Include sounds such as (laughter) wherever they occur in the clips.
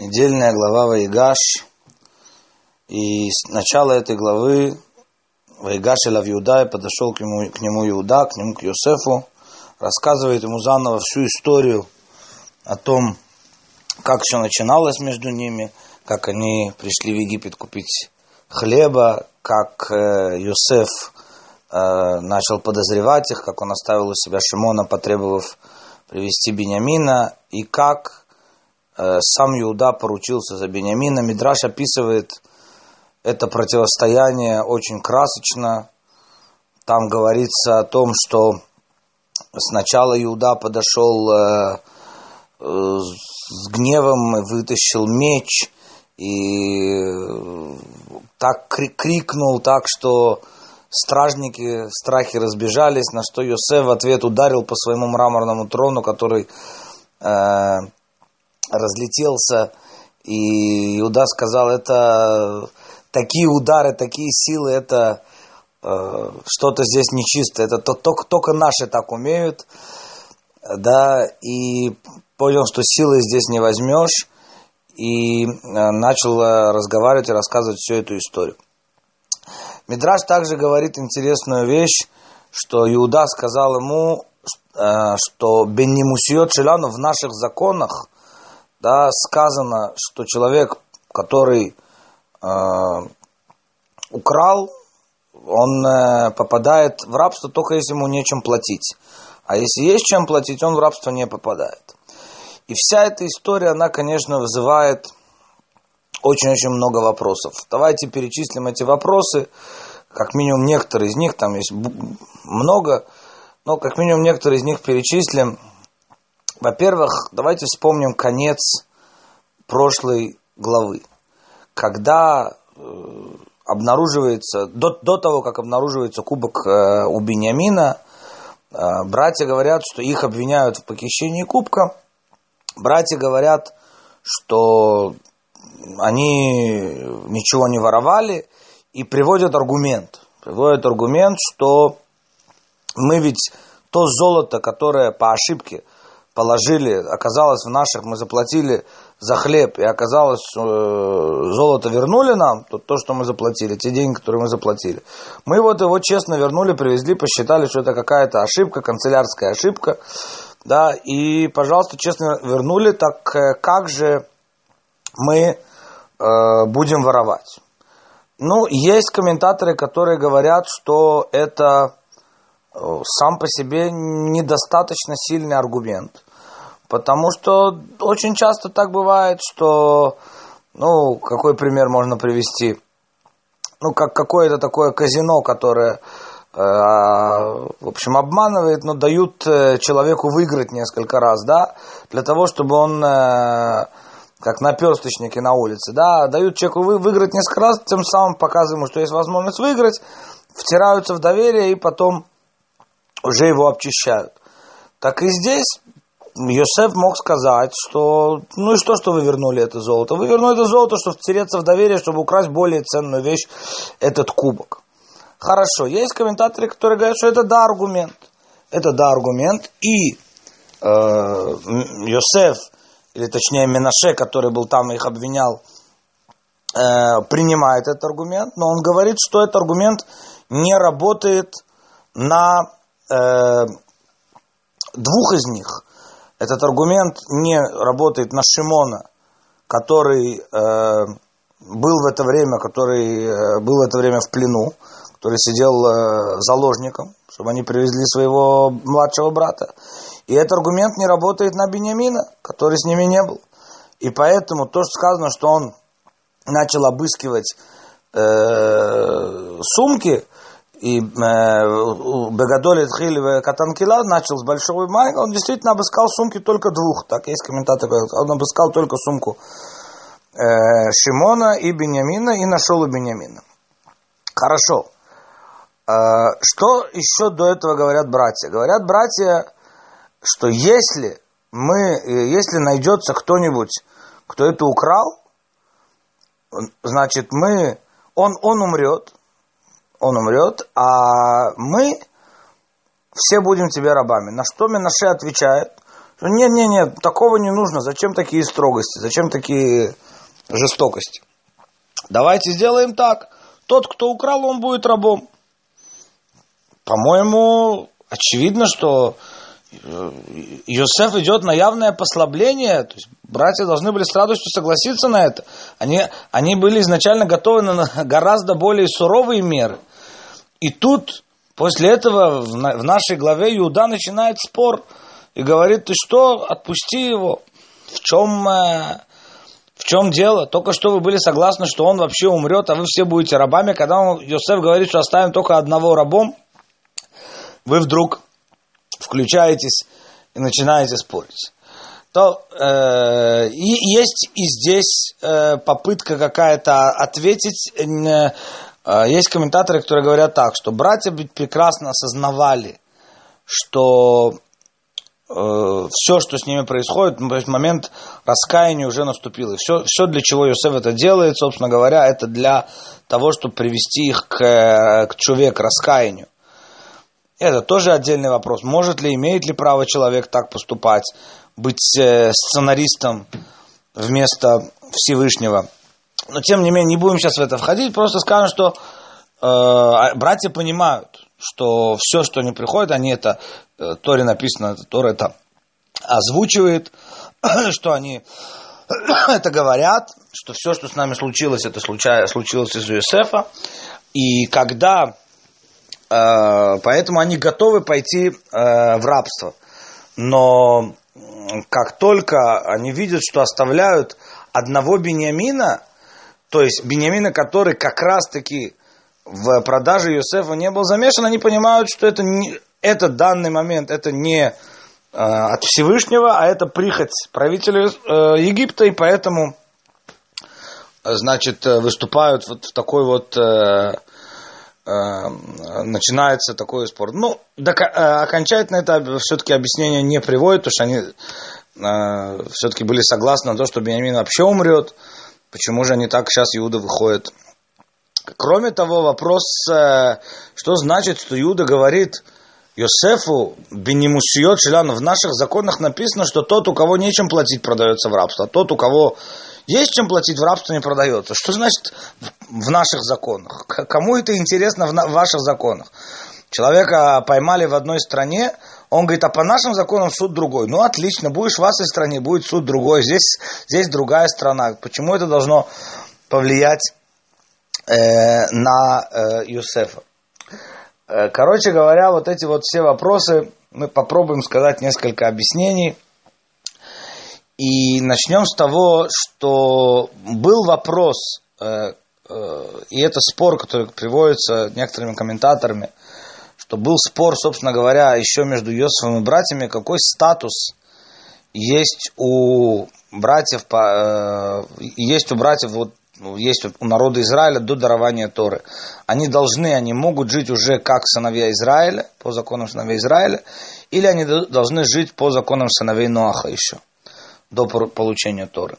недельная глава Ваигаш. И с начала этой главы Ваигаш Элав Иуда подошел к нему, к нему Иуда, к нему, к Йосефу, рассказывает ему заново всю историю о том, как все начиналось между ними, как они пришли в Египет купить хлеба, как э, Йосеф э, начал подозревать их, как он оставил у себя Шимона, потребовав привести Бениамина, и как сам Иуда поручился за Бениамина. Мидраш описывает это противостояние очень красочно. Там говорится о том, что сначала Иуда подошел э, э, с гневом вытащил меч и так крикнул, так что стражники в страхе разбежались, на что Йосеф в ответ ударил по своему мраморному трону, который разлетелся, и Иуда сказал, это такие удары, такие силы, это э, что-то здесь нечисто, это то, только, только наши так умеют, да, и понял, что силы здесь не возьмешь, и э, начал разговаривать и рассказывать всю эту историю. Мидраш также говорит интересную вещь, что Иуда сказал ему, э, что Беннимусиот Шелану в наших законах – да, сказано, что человек, который э, украл, он э, попадает в рабство только если ему нечем платить. А если есть чем платить, он в рабство не попадает. И вся эта история, она, конечно, вызывает очень-очень много вопросов. Давайте перечислим эти вопросы. Как минимум некоторые из них, там есть много, но как минимум некоторые из них перечислим. Во-первых, давайте вспомним конец прошлой главы. Когда э, обнаруживается, до, до того, как обнаруживается кубок э, у Бениамина, э, братья говорят, что их обвиняют в похищении кубка. Братья говорят, что они ничего не воровали и приводят аргумент. Приводят аргумент, что мы ведь то золото, которое по ошибке – положили, оказалось в наших, мы заплатили за хлеб, и оказалось, э, золото вернули нам, то, то, что мы заплатили, те деньги, которые мы заплатили. Мы вот его честно вернули, привезли, посчитали, что это какая-то ошибка, канцелярская ошибка, да, и, пожалуйста, честно вернули, так э, как же мы э, будем воровать? Ну, есть комментаторы, которые говорят, что это сам по себе недостаточно сильный аргумент. Потому что очень часто так бывает, что, ну, какой пример можно привести? Ну, как какое-то такое казино, которое, э, в общем, обманывает, но дают э, человеку выиграть несколько раз, да, для того, чтобы он, э, как наперсточники на улице, да, дают человеку вы, выиграть несколько раз, тем самым показывают, что есть возможность выиграть, втираются в доверие и потом уже его обчищают. Так и здесь Йосеф мог сказать, что ну и что, что вы вернули это золото? Вы вернули это золото, чтобы втереться в доверие, чтобы украсть более ценную вещь, этот кубок. Хорошо, есть комментаторы, которые говорят, что это да аргумент. Это да аргумент. И э, Йосеф, или точнее Менаше, который был там и их обвинял, э, принимает этот аргумент, но он говорит, что этот аргумент не работает на двух из них. Этот аргумент не работает на Шимона, который э, был в это время, который э, был в это время в плену, который сидел э, заложником, чтобы они привезли своего младшего брата. И этот аргумент не работает на Бениамина, который с ними не был. И поэтому то, что сказано, что он начал обыскивать э, сумки, и э, Бегадоль Катанкила начал с большого майка, он действительно обыскал сумки только двух. Так есть комментатор, он обыскал только сумку э, Шимона и Бениамина и нашел у Бениамина. Хорошо. Э, что еще до этого говорят братья? Говорят братья, что если мы, если найдется кто-нибудь, кто это украл, значит мы, он, он умрет, он умрет, а мы все будем тебе рабами. На что Минаше отвечает, Нет, нет, нет, такого не нужно. Зачем такие строгости? Зачем такие жестокости? Давайте сделаем так. Тот, кто украл, он будет рабом. По-моему, очевидно, что э, Иосиф идет на явное послабление, то есть братья должны были с радостью согласиться на это. Они, они были изначально готовы на гораздо более суровые меры. И тут, после этого, в нашей главе Иуда начинает спор и говорит, ты что, отпусти его. В чем, э, в чем дело? Только что вы были согласны, что он вообще умрет, а вы все будете рабами. Когда он, Йосеф говорит, что оставим только одного рабом, вы вдруг включаетесь и начинаете спорить. То э, и есть и здесь э, попытка какая-то ответить. Э, есть комментаторы, которые говорят так, что братья прекрасно осознавали, что э, все, что с ними происходит, то есть момент раскаяния уже наступил. И все, все, для чего Йосеф это делает, собственно говоря, это для того, чтобы привести их к, к человеку, к раскаянию. Это тоже отдельный вопрос. Может ли, имеет ли право человек так поступать, быть э, сценаристом вместо Всевышнего. Но тем не менее, не будем сейчас в это входить, просто скажем, что э, а, братья понимают, что все, что они приходят, они это, э, Торе написано, Тор это озвучивает, (clears throat) что они (clears throat) это говорят, что все, что с нами случилось, это случилось из Юсефа. И когда Э, поэтому они готовы пойти э, в рабство. Но как только они видят, что оставляют одного Бениамина, то есть Бениамина, который как раз-таки в продаже Иосифа не был замешан, они понимают, что это, не, это данный момент, это не э, от Всевышнего, а это прихоть правителя э, Египта, и поэтому, значит, выступают вот в такой вот э, Э, начинается такой спор. Ну, до, э, окончательно это все-таки объяснение не приводит, потому что они э, все-таки были согласны на то, что Бениамин вообще умрет. Почему же они так сейчас Иуда выходит? Кроме того, вопрос, что значит, что Иуда говорит Йосефу Бенемусиот Шиляну. В наших законах написано, что тот, у кого нечем платить, продается в рабство. А тот, у кого есть чем платить, в рабство не продается. Что значит в наших законах? Кому это интересно в ваших законах? Человека поймали в одной стране, он говорит, а по нашим законам суд другой. Ну, отлично, будешь в вашей стране, будет суд другой. Здесь, здесь другая страна. Почему это должно повлиять э, на э, Юсефа? Э, короче говоря, вот эти вот все вопросы, мы попробуем сказать несколько объяснений – и начнем с того, что был вопрос, э, э, и это спор, который приводится некоторыми комментаторами, что был спор, собственно говоря, еще между Йосифом и братьями, какой статус есть у братьев, э, есть у братьев, вот, есть у народа Израиля до дарования Торы. Они должны, они могут жить уже как сыновья Израиля, по законам сыновей Израиля, или они должны жить по законам сыновей Ноаха еще до получения Торы.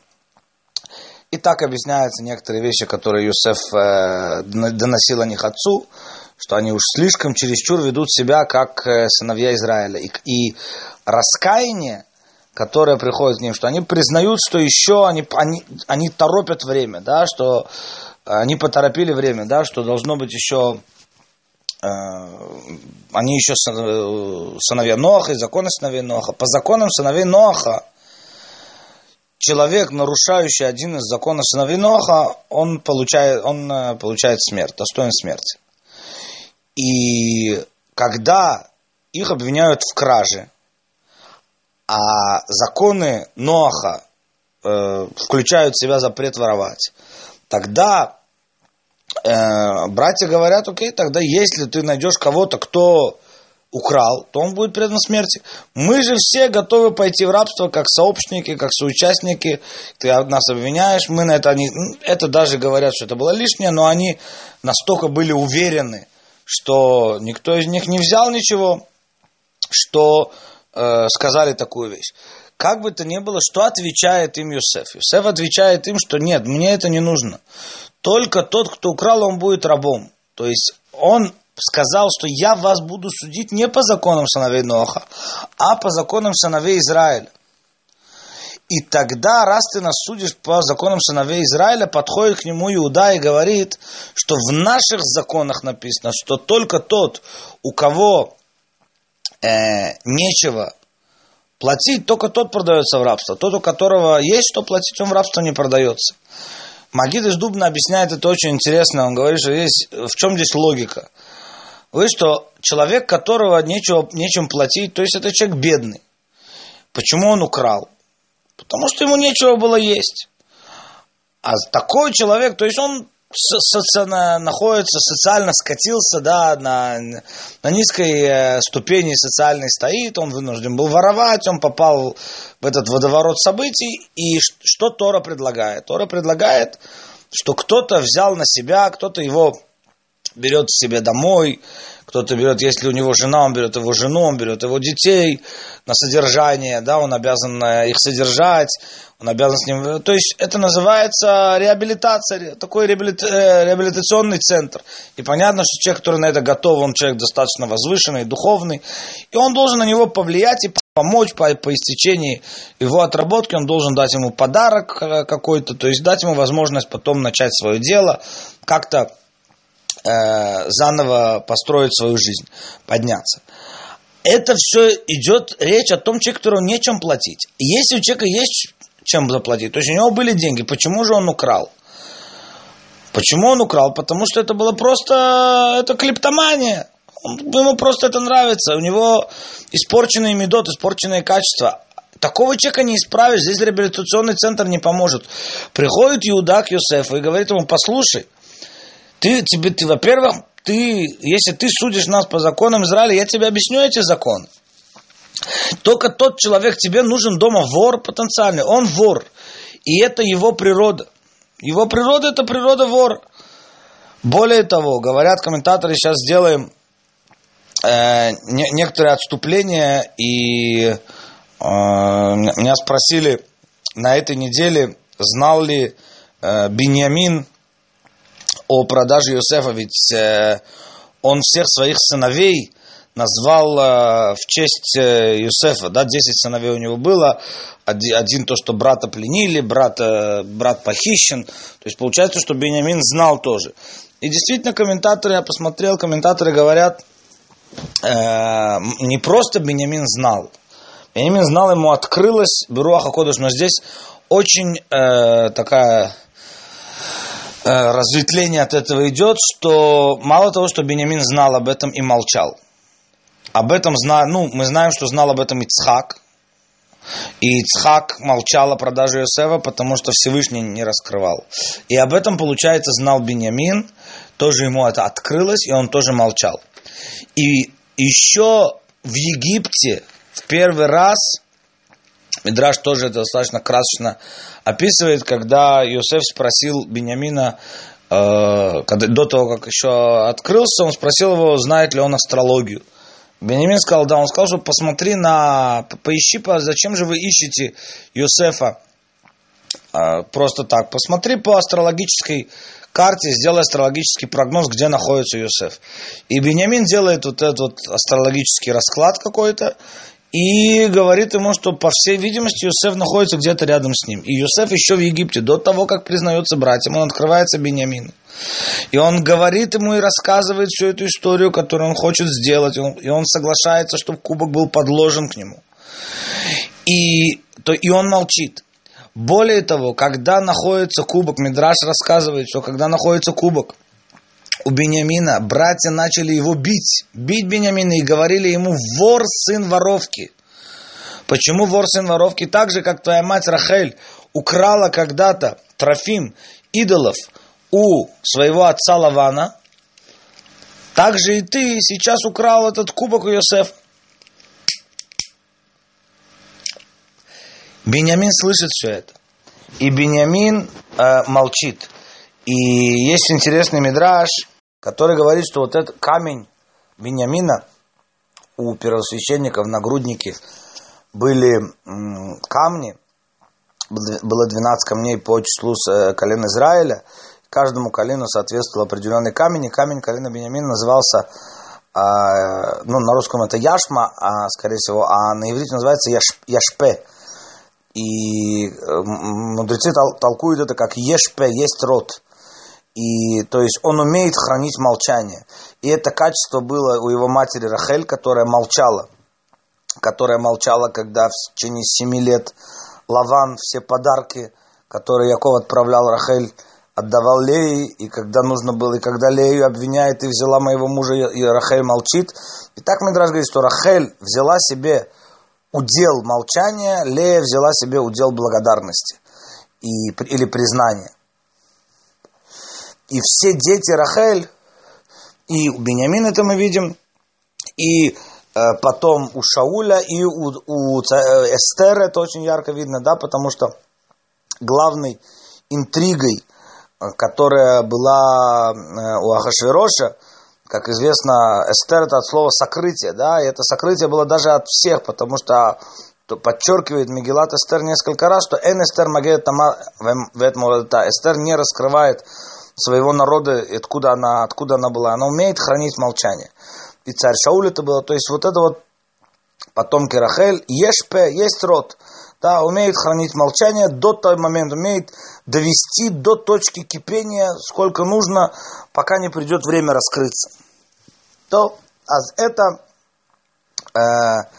И так объясняются некоторые вещи, которые Юсеф э, доносил о них отцу, что они уж слишком чересчур ведут себя как э, сыновья Израиля. И, и раскаяние, которое приходит к ним, что они признают, что еще они, они, они торопят время, да, что они поторопили время, да, что должно быть еще э, они еще э, сыновья Ноаха и законы сыновей Ноаха. По законам сыновей Ноаха человек, нарушающий один из законов сыновей Ноха, он получает, он э, получает смерть, достоин смерти. И когда их обвиняют в краже, а законы Ноаха э, включают в себя запрет воровать, тогда э, братья говорят, окей, тогда если ты найдешь кого-то, кто украл, то он будет предан смерти. Мы же все готовы пойти в рабство, как сообщники, как соучастники. Ты нас обвиняешь, мы на это они, это даже говорят, что это было лишнее, но они настолько были уверены, что никто из них не взял ничего, что э, сказали такую вещь. Как бы то ни было, что отвечает им Юсеф? Юсеф отвечает им, что нет, мне это не нужно. Только тот, кто украл, он будет рабом. То есть он сказал, что я вас буду судить не по законам сыновей Ноха, а по законам сыновей Израиля. И тогда, раз ты нас судишь по законам сыновей Израиля, подходит к нему Иуда и говорит, что в наших законах написано, что только тот, у кого э, нечего платить, только тот продается в рабство. Тот, у которого есть что платить, он в рабство не продается. Магид из Дубна объясняет это очень интересно. Он говорит, что есть, в чем здесь логика. Вы что, человек, которого нечего, нечем платить, то есть это человек бедный. Почему он украл? Потому что ему нечего было есть. А такой человек, то есть он социально, находится, социально скатился, да, на, на низкой э, ступени социальной стоит, он вынужден был воровать, он попал в этот водоворот событий, и что Тора предлагает? Тора предлагает, что кто-то взял на себя, кто-то его берет себе домой, кто-то берет, если у него жена, он берет его жену, он берет его детей на содержание, да, он обязан э, их содержать, он обязан с ним... То есть это называется реабилитация, такой э, реабилитационный центр. И понятно, что человек, который на это готов, он человек достаточно возвышенный, духовный, и он должен на него повлиять и помочь по, по истечении его отработки, он должен дать ему подарок э, какой-то, то есть дать ему возможность потом начать свое дело, как-то э, заново построить свою жизнь, подняться. Это все идет речь о том человеке, которому нечем платить. Если у человека есть чем заплатить. То есть у него были деньги. Почему же он украл? Почему он украл? Потому что это было просто, это клептомания. Ему просто это нравится. У него испорченный медот, испорченные качества. Такого человека не исправишь. Здесь реабилитационный центр не поможет. Приходит Иуда к Юсефу и говорит ему, послушай, ты, тебе, ты, во-первых, ты, если ты судишь нас по законам Израиля, я тебе объясню эти законы. Только тот человек, тебе нужен дома вор потенциальный, он вор. И это его природа. Его природа это природа вор. Более того, говорят комментаторы, сейчас сделаем э, не, некоторые отступления, и э, меня спросили на этой неделе, знал ли э, Беньямин о продаже Иосифа, ведь э, он всех своих сыновей назвал э, в честь э, Юсефа, да, 10 сыновей у него было, один, один то, что брата пленили, брат, э, брат похищен, то есть получается, что Бениамин знал тоже. И действительно, комментаторы, я посмотрел, комментаторы говорят, э, не просто Бениамин знал, Бениамин знал, ему открылось Беруаха Кодыш, но здесь очень э, такая разветвление от этого идет, что мало того, что Бениамин знал об этом и молчал – об этом зна, ну, мы знаем, что знал об этом Ицхак. И Ицхак молчал о продаже Иосифа, потому что Всевышний не раскрывал. И об этом, получается, знал Беньямин, тоже ему это открылось, и он тоже молчал. И еще в Египте в первый раз, Мидраш тоже это достаточно красочно описывает, когда Иосиф спросил Беньямина, э, когда, до того, как еще открылся, он спросил его, знает ли он астрологию. Бенемин сказал, да, он сказал, что посмотри на, поищи, зачем же вы ищете Йосефа а, просто так. Посмотри по астрологической карте, сделай астрологический прогноз, где находится Йосеф. И Бенямин делает вот этот вот астрологический расклад какой-то, и говорит ему, что по всей видимости Юсеф находится где-то рядом с ним. И Юсеф еще в Египте, до того, как признается братьям, он открывается Бениамину. И он говорит ему и рассказывает всю эту историю, которую он хочет сделать. И он соглашается, чтобы кубок был подложен к нему. И, то, и он молчит. Более того, когда находится кубок, Мидраш рассказывает, что когда находится кубок, у Бениамина, братья начали его бить, бить Бениамина и говорили ему «вор, сын воровки». Почему вор, сын воровки? Так же, как твоя мать Рахель украла когда-то трофим идолов у своего отца Лавана, так же и ты сейчас украл этот кубок у Йосефа. Бениамин слышит все это. И Бениамин э, молчит. И есть интересный мидраж, который говорит, что вот этот камень Бениамина у первосвященников на груднике были камни, было 12 камней по числу э, колен Израиля. каждому колену соответствовал определенный камень, и камень колена Бениамин назывался, э, ну, на русском это яшма, а, скорее всего, а на иврите называется яш, яшпе. И мудрецы толкуют это как ешпе, есть рот. И, то есть он умеет хранить молчание. И это качество было у его матери Рахель, которая молчала. Которая молчала, когда в течение семи лет Лаван все подарки, которые Яков отправлял Рахель, отдавал Леи, и когда нужно было, и когда Лею обвиняет, и взяла моего мужа, и Рахель молчит. И так Мидраш говорит, что Рахель взяла себе удел молчания, Лея взяла себе удел благодарности и, или признания. И все дети Рахель, и у Бениамина это мы видим, и э, потом у Шауля, и у, у э, Эстера это очень ярко видно, да, потому что главной интригой, э, которая была у Ахашвироша, как известно, Эстер это от слова сокрытие, да, и это сокрытие было даже от всех, потому что подчеркивает Мегилат Эстер несколько раз, что Эн Эстер Магет Тама Эстер не раскрывает своего народа, откуда она, откуда она была. Она умеет хранить молчание. И царь Шауль это было. То есть вот это вот потомки Рахель, Ешпе, есть род. Да, умеет хранить молчание до того момента, умеет довести до точки кипения, сколько нужно, пока не придет время раскрыться. То, а это э,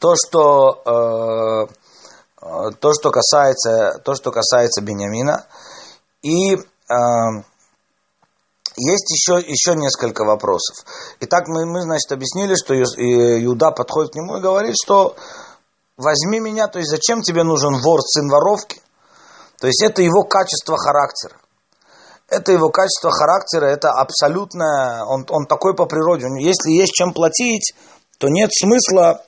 то, что э, то, что касается, то, что касается Бениамина. И э, есть еще, еще несколько вопросов. Итак, мы, мы, значит, объяснили, что Иуда подходит к нему и говорит, что возьми меня, то есть зачем тебе нужен вор, сын воровки? То есть это его качество характера. Это его качество характера, это абсолютно, он, он такой по природе. Если есть чем платить, то нет смысла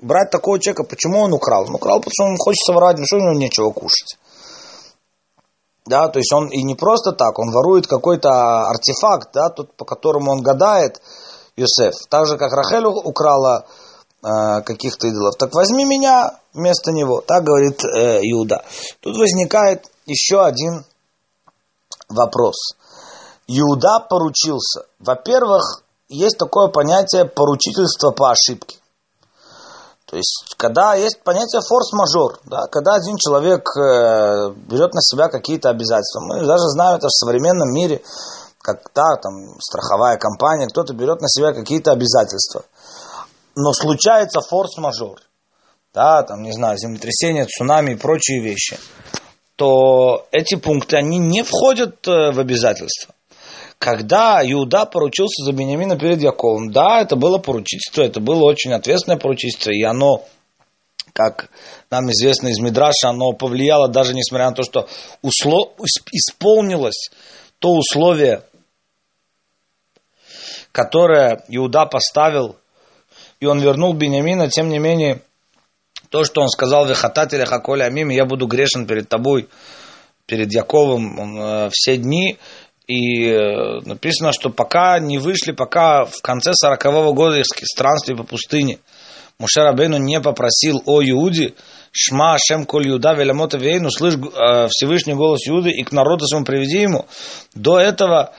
брать такого человека. Почему он украл? Он украл, потому что он хочет воровать, потому что у него нечего кушать. Да, то есть он и не просто так, он ворует какой-то артефакт, да, тот, по которому он гадает, Юсеф. Так же, как Рахель украла э, каких-то идолов. Так возьми меня вместо него. Так говорит э, Иуда. Тут возникает еще один вопрос. Иуда поручился. Во-первых, есть такое понятие поручительства по ошибке. То есть, когда есть понятие форс-мажор, да, когда один человек э, берет на себя какие-то обязательства. Мы даже знаем это в современном мире, когда там страховая компания, кто-то берет на себя какие-то обязательства. Но случается форс-мажор, да, там, не знаю, землетрясение, цунами и прочие вещи, то эти пункты, они не входят э, в обязательства когда Иуда поручился за Бениамина перед Яковом, да, это было поручительство, это было очень ответственное поручительство, и оно, как нам известно из Мидраша, оно повлияло даже несмотря на то, что услов... исполнилось то условие, которое Иуда поставил, и он вернул Бениамина, тем не менее, то, что он сказал, «Вехатателя хаколя амим, я буду грешен перед тобой, перед Яковом он, э, все дни», и э, написано, что пока не вышли, пока в конце сорокового года их странствия по пустыне, Муше Рабейну не попросил о Иуде, Шма Шем Коль Юда Веламота Вейну, слышь э, Всевышний голос Иуды и к народу своему приведи ему. До этого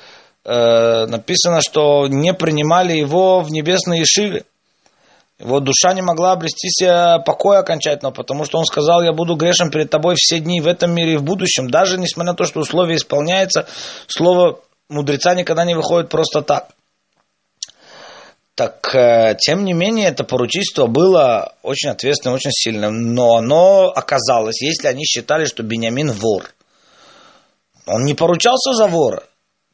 э, написано, что не принимали его в небесной Ешиве. Его душа не могла обрести себе покой окончательно, потому что он сказал, я буду грешен перед тобой все дни в этом мире и в будущем. Даже несмотря на то, что условие исполняется, слово мудреца никогда не выходит просто так. Так, э, тем не менее, это поручительство было очень ответственным, очень сильным. Но оно оказалось, если они считали, что Бениамин вор, он не поручался за вора.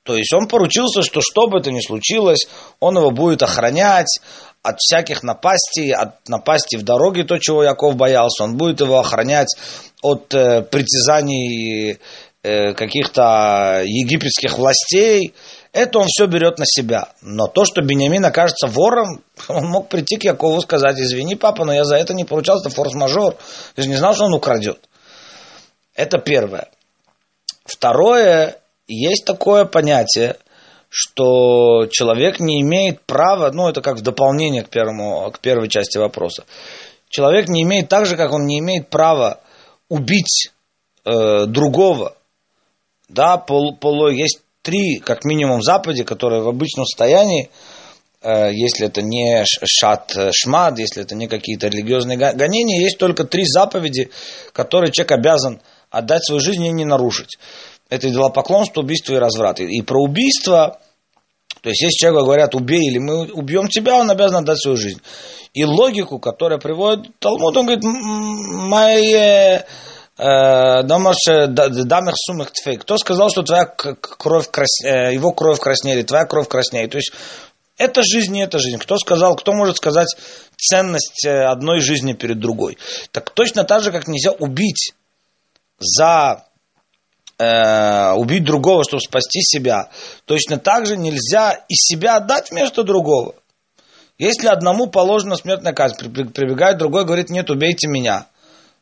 То есть он поручился, что что бы это ни случилось, он его будет охранять, от всяких напастей, от напастей в дороге, то, чего Яков боялся. Он будет его охранять от э, притязаний э, каких-то египетских властей. Это он все берет на себя. Но то, что Бениамин окажется вором, (laughs) он мог прийти к Якову и сказать, извини, папа, но я за это не поручался, это форс-мажор. Я же не знал, что он украдет. Это первое. Второе, есть такое понятие – что человек не имеет права, ну это как в дополнение к, первому, к первой части вопроса, человек не имеет так же, как он не имеет права убить э, другого, да, пол, поло, есть три, как минимум, заповеди, которые в обычном состоянии, э, если это не шат э, шмад, если это не какие-то религиозные гонения, есть только три заповеди, которые человек обязан отдать свою жизнь и не нарушить. Это идолопоклонство, убийство и разврат. И, про убийство, то есть если человеку говорят, убей или мы убьем тебя, он обязан отдать свою жизнь. И логику, которая приводит Талмуд, он говорит, мои Домаш дамых сумых тфей. Кто сказал, что твоя кровь краснеет, э, его кровь краснеет, твоя кровь краснеет? То есть это жизнь, не это жизнь. Кто сказал, кто может сказать ценность э, одной жизни перед другой? Так точно так же, как нельзя убить за э, убить другого, чтобы спасти себя, точно так же нельзя и себя отдать вместо другого. Если одному положена смертная казнь, прибегает другой, говорит, нет, убейте меня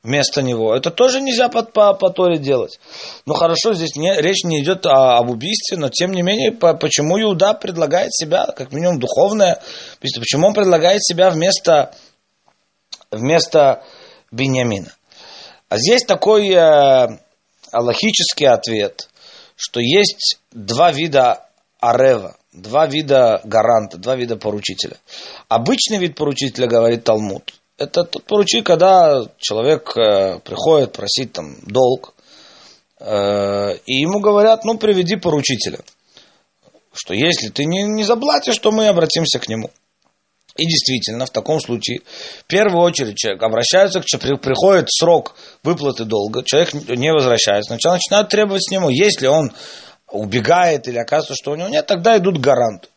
вместо него. Это тоже нельзя по, по, по Торе делать. Ну хорошо, здесь не, речь не идет о, об убийстве, но тем не менее, по, почему Иуда предлагает себя, как минимум духовное, почему он предлагает себя вместо, вместо Бениамина. А здесь такой э, аллахический ответ, что есть два вида арева, два вида гаранта, два вида поручителя. Обычный вид поручителя, говорит Талмуд, это тот поручитель, когда человек э, приходит просить там долг, э, и ему говорят, ну, приведи поручителя. Что если ты не, не заплатишь, то мы обратимся к нему. И действительно, в таком случае, в первую очередь, человек обращается к человеку, приходит срок выплаты долга, человек не возвращается, сначала начинают требовать с нему, если он убегает или оказывается, что у него нет, тогда идут к гаранту.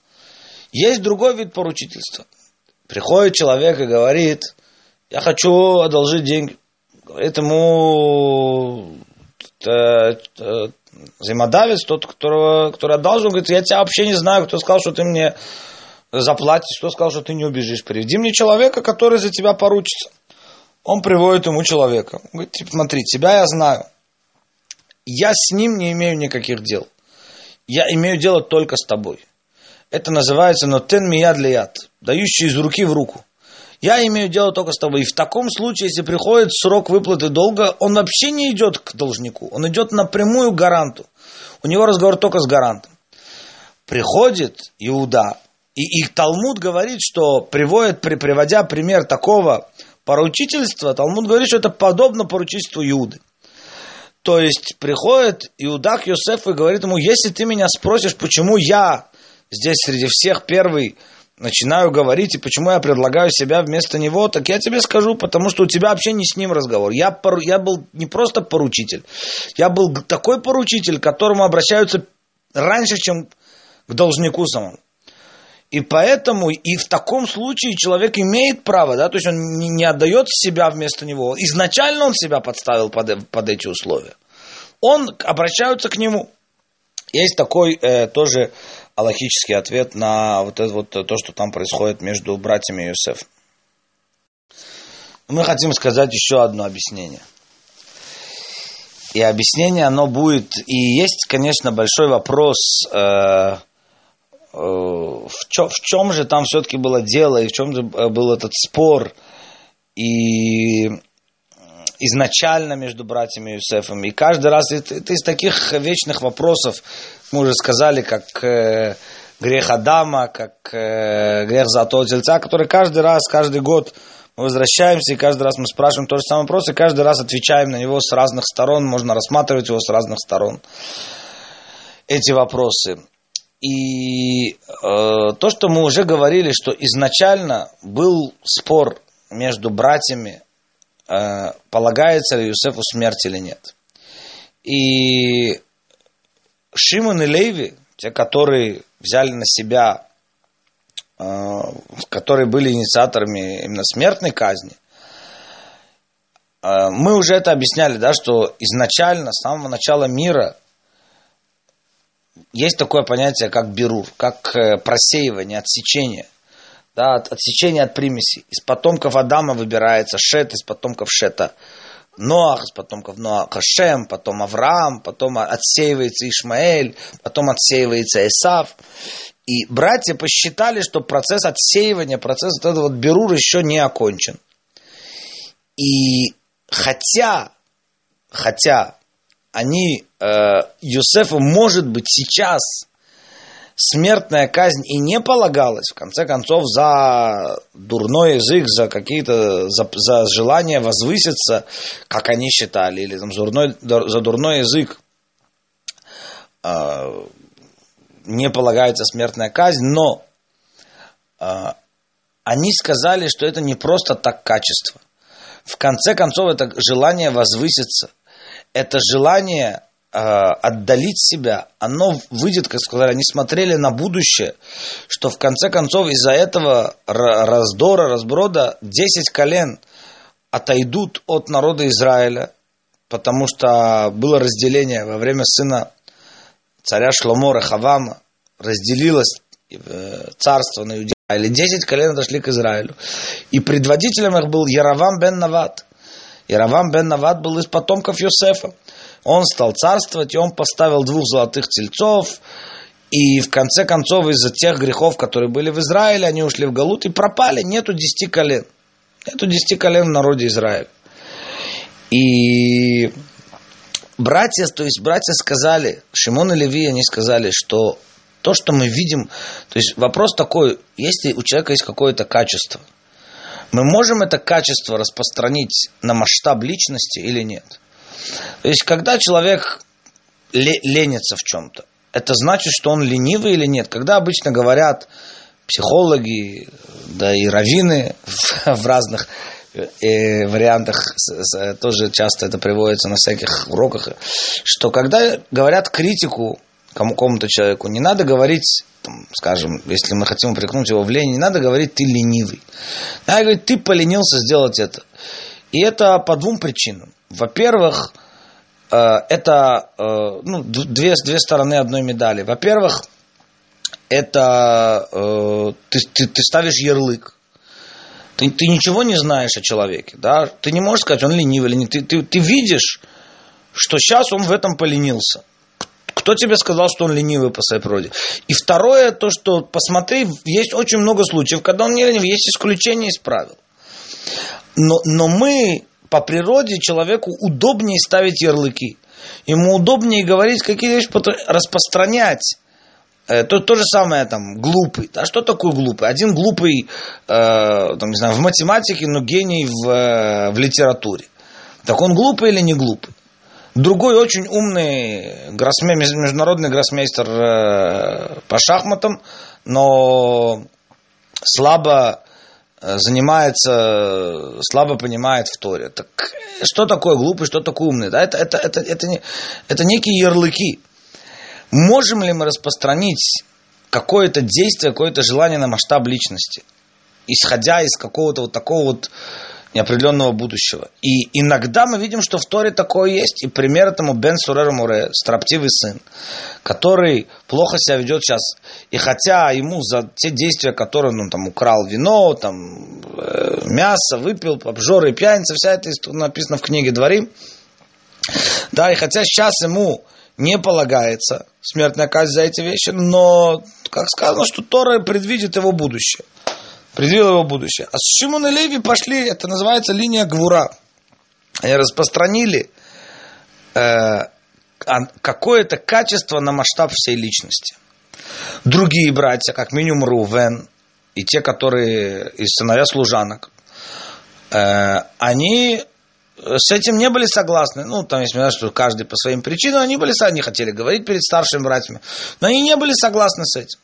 Есть другой вид поручительства. Приходит человек и говорит, я хочу одолжить деньги. Говорит ему э, э, взаимодавец, тот, которого, который одолжил, говорит, я тебя вообще не знаю, кто сказал, что ты мне заплатишь, кто сказал, что ты не убежишь. Приведи мне человека, который за тебя поручится. Он приводит ему человека. Он говорит, типа, смотри, тебя я знаю. Я с ним не имею никаких дел. Я имею дело только с тобой. Это называется нотен мияд лияд, дающий из руки в руку. Я имею дело только с тобой. И в таком случае, если приходит срок выплаты долга, он вообще не идет к должнику. Он идет напрямую к гаранту. У него разговор только с гарантом. Приходит Иуда, и, и Талмуд говорит, что приводит, при, приводя пример такого поручительства, Талмуд говорит, что это подобно поручительству Иуды. То есть приходит Иуда к Йосефу и говорит ему, если ты меня спросишь, почему я здесь среди всех первый начинаю говорить, и почему я предлагаю себя вместо него, так я тебе скажу, потому что у тебя вообще не с ним разговор. Я, пору, я был не просто поручитель, я был такой поручитель, к которому обращаются раньше, чем к должнику самому. И поэтому и в таком случае человек имеет право, да, то есть он не, отдает себя вместо него. Изначально он себя подставил под, под эти условия. Он обращаются к нему. Есть такой э, тоже аллахический ответ на вот это вот то, что там происходит между братьями Иосиф. Мы хотим сказать еще одно объяснение. И объяснение, оно будет, и есть, конечно, большой вопрос, э, в, чем, в чем же там все-таки было дело, и в чем же был этот спор, и изначально между братьями Юсефом. И каждый раз это, это из таких вечных вопросов, мы уже сказали, как э, грех Адама, как э, грех Золотого Тельца, который каждый раз, каждый год мы возвращаемся, и каждый раз мы спрашиваем тот же самый вопрос, и каждый раз отвечаем на него с разных сторон, можно рассматривать его с разных сторон, эти вопросы. И э, то, что мы уже говорили, что изначально был спор между братьями, э, полагается ли Юсефу смерть или нет. И Шимон и Леви, те, которые взяли на себя, э, которые были инициаторами именно смертной казни, э, мы уже это объясняли, да, что изначально, с самого начала мира, есть такое понятие, как берур, как э, просеивание, отсечение да, от, отсечение от примеси. Из потомков Адама выбирается Шет, из потомков Шета Ноах, из потомков Ноаха Шем, потом Авраам, потом отсеивается Ишмаэль, потом отсеивается Исав. И братья посчитали, что процесс отсеивания, процесс вот этого вот берур еще не окончен. И хотя, хотя они, э, Юсефу, может быть, сейчас смертная казнь и не полагалась, в конце концов, за дурной язык, за какие-то, за, за желание возвыситься, как они считали, или там, за, дурной, за дурной язык э, не полагается смертная казнь, но э, они сказали, что это не просто так качество. В конце концов, это желание возвыситься, это желание э, отдалить себя, оно выйдет, как сказали, они смотрели на будущее, что в конце концов из-за этого раздора, разброда 10 колен отойдут от народа Израиля, потому что было разделение во время сына царя Шломо Рахавама, разделилось э, царство на Иудею или 10 колен отошли к Израилю. И предводителем их был Яровам бен Нават. Яровам бен Нават был из потомков Йосефа. Он стал царствовать, и он поставил двух золотых тельцов, и в конце концов из-за тех грехов, которые были в Израиле, они ушли в Галут и пропали. Нету десяти колен. Нету десяти колен в народе Израиля. И братья, то есть братья сказали, Шимон и Леви, они сказали, что то, что мы видим, то есть вопрос такой, если у человека есть какое-то качество, мы можем это качество распространить на масштаб личности или нет? То есть, когда человек ленится в чем-то, это значит, что он ленивый или нет? Когда обычно говорят психологи, да и раввины в (laughs) разных э, вариантах тоже часто это приводится на всяких уроках, что когда говорят критику кому-то человеку, не надо говорить, там, скажем, если мы хотим упрекнуть его в лени, не надо говорить, ты ленивый. Надо говорить, ты поленился сделать это. И это по двум причинам. Во-первых, э, это э, ну, две, две стороны одной медали. Во-первых, это э, ты, ты, ты ставишь ярлык. Ты, ты ничего не знаешь о человеке. Да? Ты не можешь сказать, он ленивый или нет. Ты, ты, ты видишь, что сейчас он в этом поленился. Кто тебе сказал, что он ленивый по своей природе? И второе, то, что, посмотри, есть очень много случаев, когда он не ленивый, есть исключения из правил. Но, но мы по природе человеку удобнее ставить ярлыки. Ему удобнее говорить какие вещи, распространять. Э, то, то же самое там, глупый. А что такое глупый? Один глупый, э, там, не знаю, в математике, но гений в, э, в литературе. Так он глупый или не глупый? Другой очень умный гроссме, международный гроссмейстер э, по шахматам, но слабо э, занимается, слабо понимает в Торе. Так что такое глупый, что такое умный? Да? Это, это, это, это, не, это некие ярлыки. Можем ли мы распространить какое-то действие, какое-то желание на масштаб личности, исходя из какого-то вот такого вот неопределенного будущего. И иногда мы видим, что в Торе такое есть. И пример этому Бен Сурер Муре, строптивый сын, который плохо себя ведет сейчас. И хотя ему за те действия, которые он ну, там украл вино, там, э, мясо, выпил, обжоры пьяница, вся это написано в книге Дворим. Да, и хотя сейчас ему не полагается смертная казнь за эти вещи, но, как сказано, что Тора предвидит его будущее предвидел его будущее. А с Шимон и Леви пошли, это называется линия Гвура. Они распространили э, какое-то качество на масштаб всей личности. Другие братья, как минимум Рувен, и те, которые из сыновья служанок, э, они с этим не были согласны. Ну, там есть, что каждый по своим причинам, они были, они хотели говорить перед старшими братьями, но они не были согласны с этим.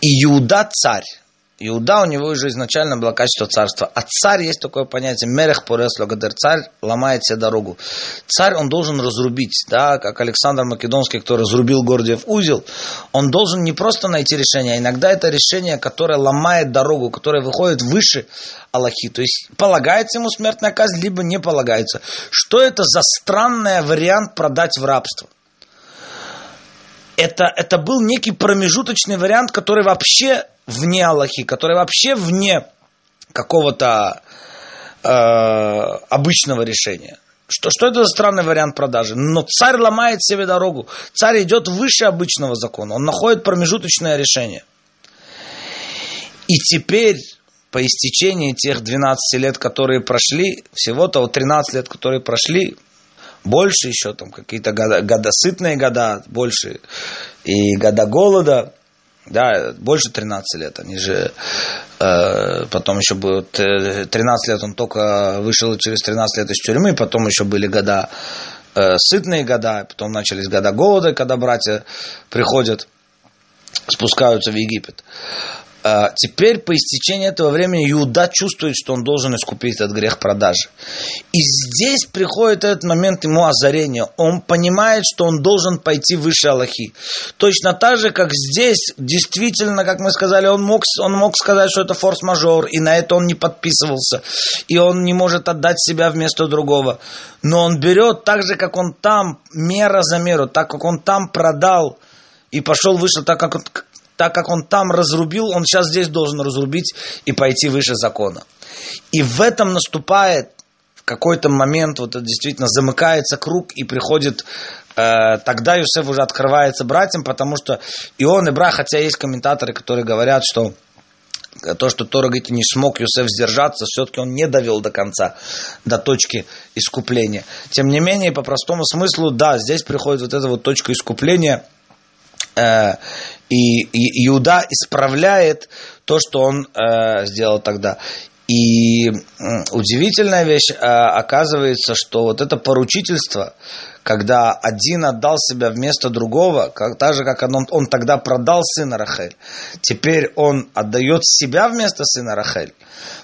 И Иуда царь, Иуда у него уже изначально было качество царства. А царь есть такое понятие, мерех порес логадер, царь ломает себе дорогу. Царь он должен разрубить, да, как Александр Македонский, кто разрубил Гордиев узел, он должен не просто найти решение, а иногда это решение, которое ломает дорогу, которое выходит выше Аллахи. То есть полагается ему смертная казнь, либо не полагается. Что это за странный вариант продать в рабство? Это, это был некий промежуточный вариант, который вообще вне Аллахи, который вообще вне какого-то э, обычного решения. Что, что это за странный вариант продажи? Но царь ломает себе дорогу. Царь идет выше обычного закона. Он находит промежуточное решение. И теперь, по истечении тех 12 лет, которые прошли, всего-то вот 13 лет, которые прошли, больше еще, там какие-то года, сытные года, больше, и года голода, да, больше 13 лет. Они же э, потом еще будут 13 э, лет он только вышел через 13 лет из тюрьмы, потом еще были года э, сытные года, потом начались года голода, когда братья приходят, спускаются в Египет. А, теперь по истечении этого времени Иуда чувствует, что он должен искупить этот грех продажи. И здесь приходит этот момент ему озарения. Он понимает, что он должен пойти выше Аллахи. Точно так же, как здесь, действительно, как мы сказали, он мог, он мог сказать, что это форс-мажор, и на это он не подписывался. И он не может отдать себя вместо другого. Но он берет так же, как он там, мера за меру, так как он там продал и пошел выше, так как он, так как он там разрубил, он сейчас здесь должен разрубить и пойти выше закона. И в этом наступает в какой-то момент, вот это действительно замыкается круг и приходит, э, тогда Юсеф уже открывается братьям, потому что и он, и брат, хотя есть комментаторы, которые говорят, что то, что Тора говорит, не смог Юсеф сдержаться, все-таки он не довел до конца, до точки искупления. Тем не менее, по простому смыслу, да, здесь приходит вот эта вот точка искупления, и, и Иуда исправляет то, что он э, сделал тогда. И удивительная вещь э, оказывается, что вот это поручительство, когда один отдал себя вместо другого, как, так же, как он, он тогда продал сына Рахель, теперь он отдает себя вместо сына Рахель.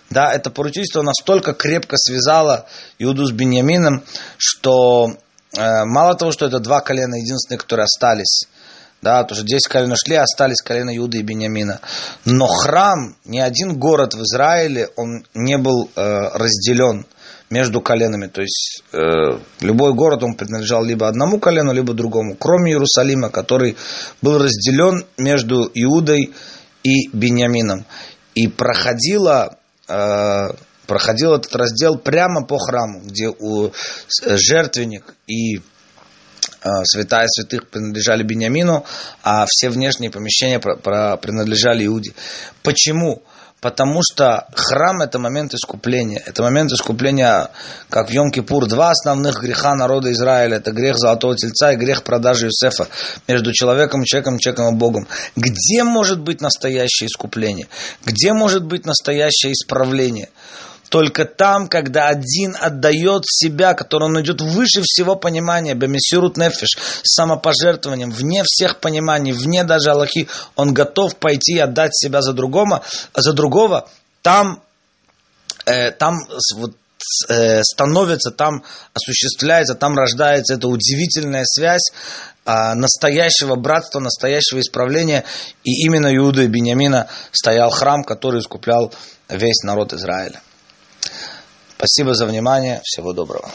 Да, это поручительство настолько крепко связало Иуду с Беньямином, что э, мало того, что это два колена единственные, которые остались, да, потому что 10 колен ушли, остались колено Иуды и Бениамина. Но храм, ни один город в Израиле, он не был э, разделен между коленами. То есть э, любой город, он принадлежал либо одному колену, либо другому, кроме Иерусалима, который был разделен между Иудой и Бениамином. И проходила э, проходил этот раздел прямо по храму, где у э, жертвенник и святая святых принадлежали Бениамину, а все внешние помещения принадлежали Иуде. Почему? Потому что храм – это момент искупления. Это момент искупления, как в Йом-Кипур. Два основных греха народа Израиля – это грех золотого тельца и грех продажи Юсефа между человеком, человеком, человеком и Богом. Где может быть настоящее искупление? Где может быть настоящее исправление? Только там, когда один отдает себя, который он идет выше всего понимания, бемисирут нефиш, самопожертвованием, вне всех пониманий, вне даже Аллахи, он готов пойти и отдать себя за другого, за другого там, э, там вот, э, становится, там осуществляется, там рождается эта удивительная связь э, настоящего братства, настоящего исправления. И именно Иуда и Бениамина стоял храм, который искуплял весь народ Израиля. Спасибо за внимание. Всего доброго.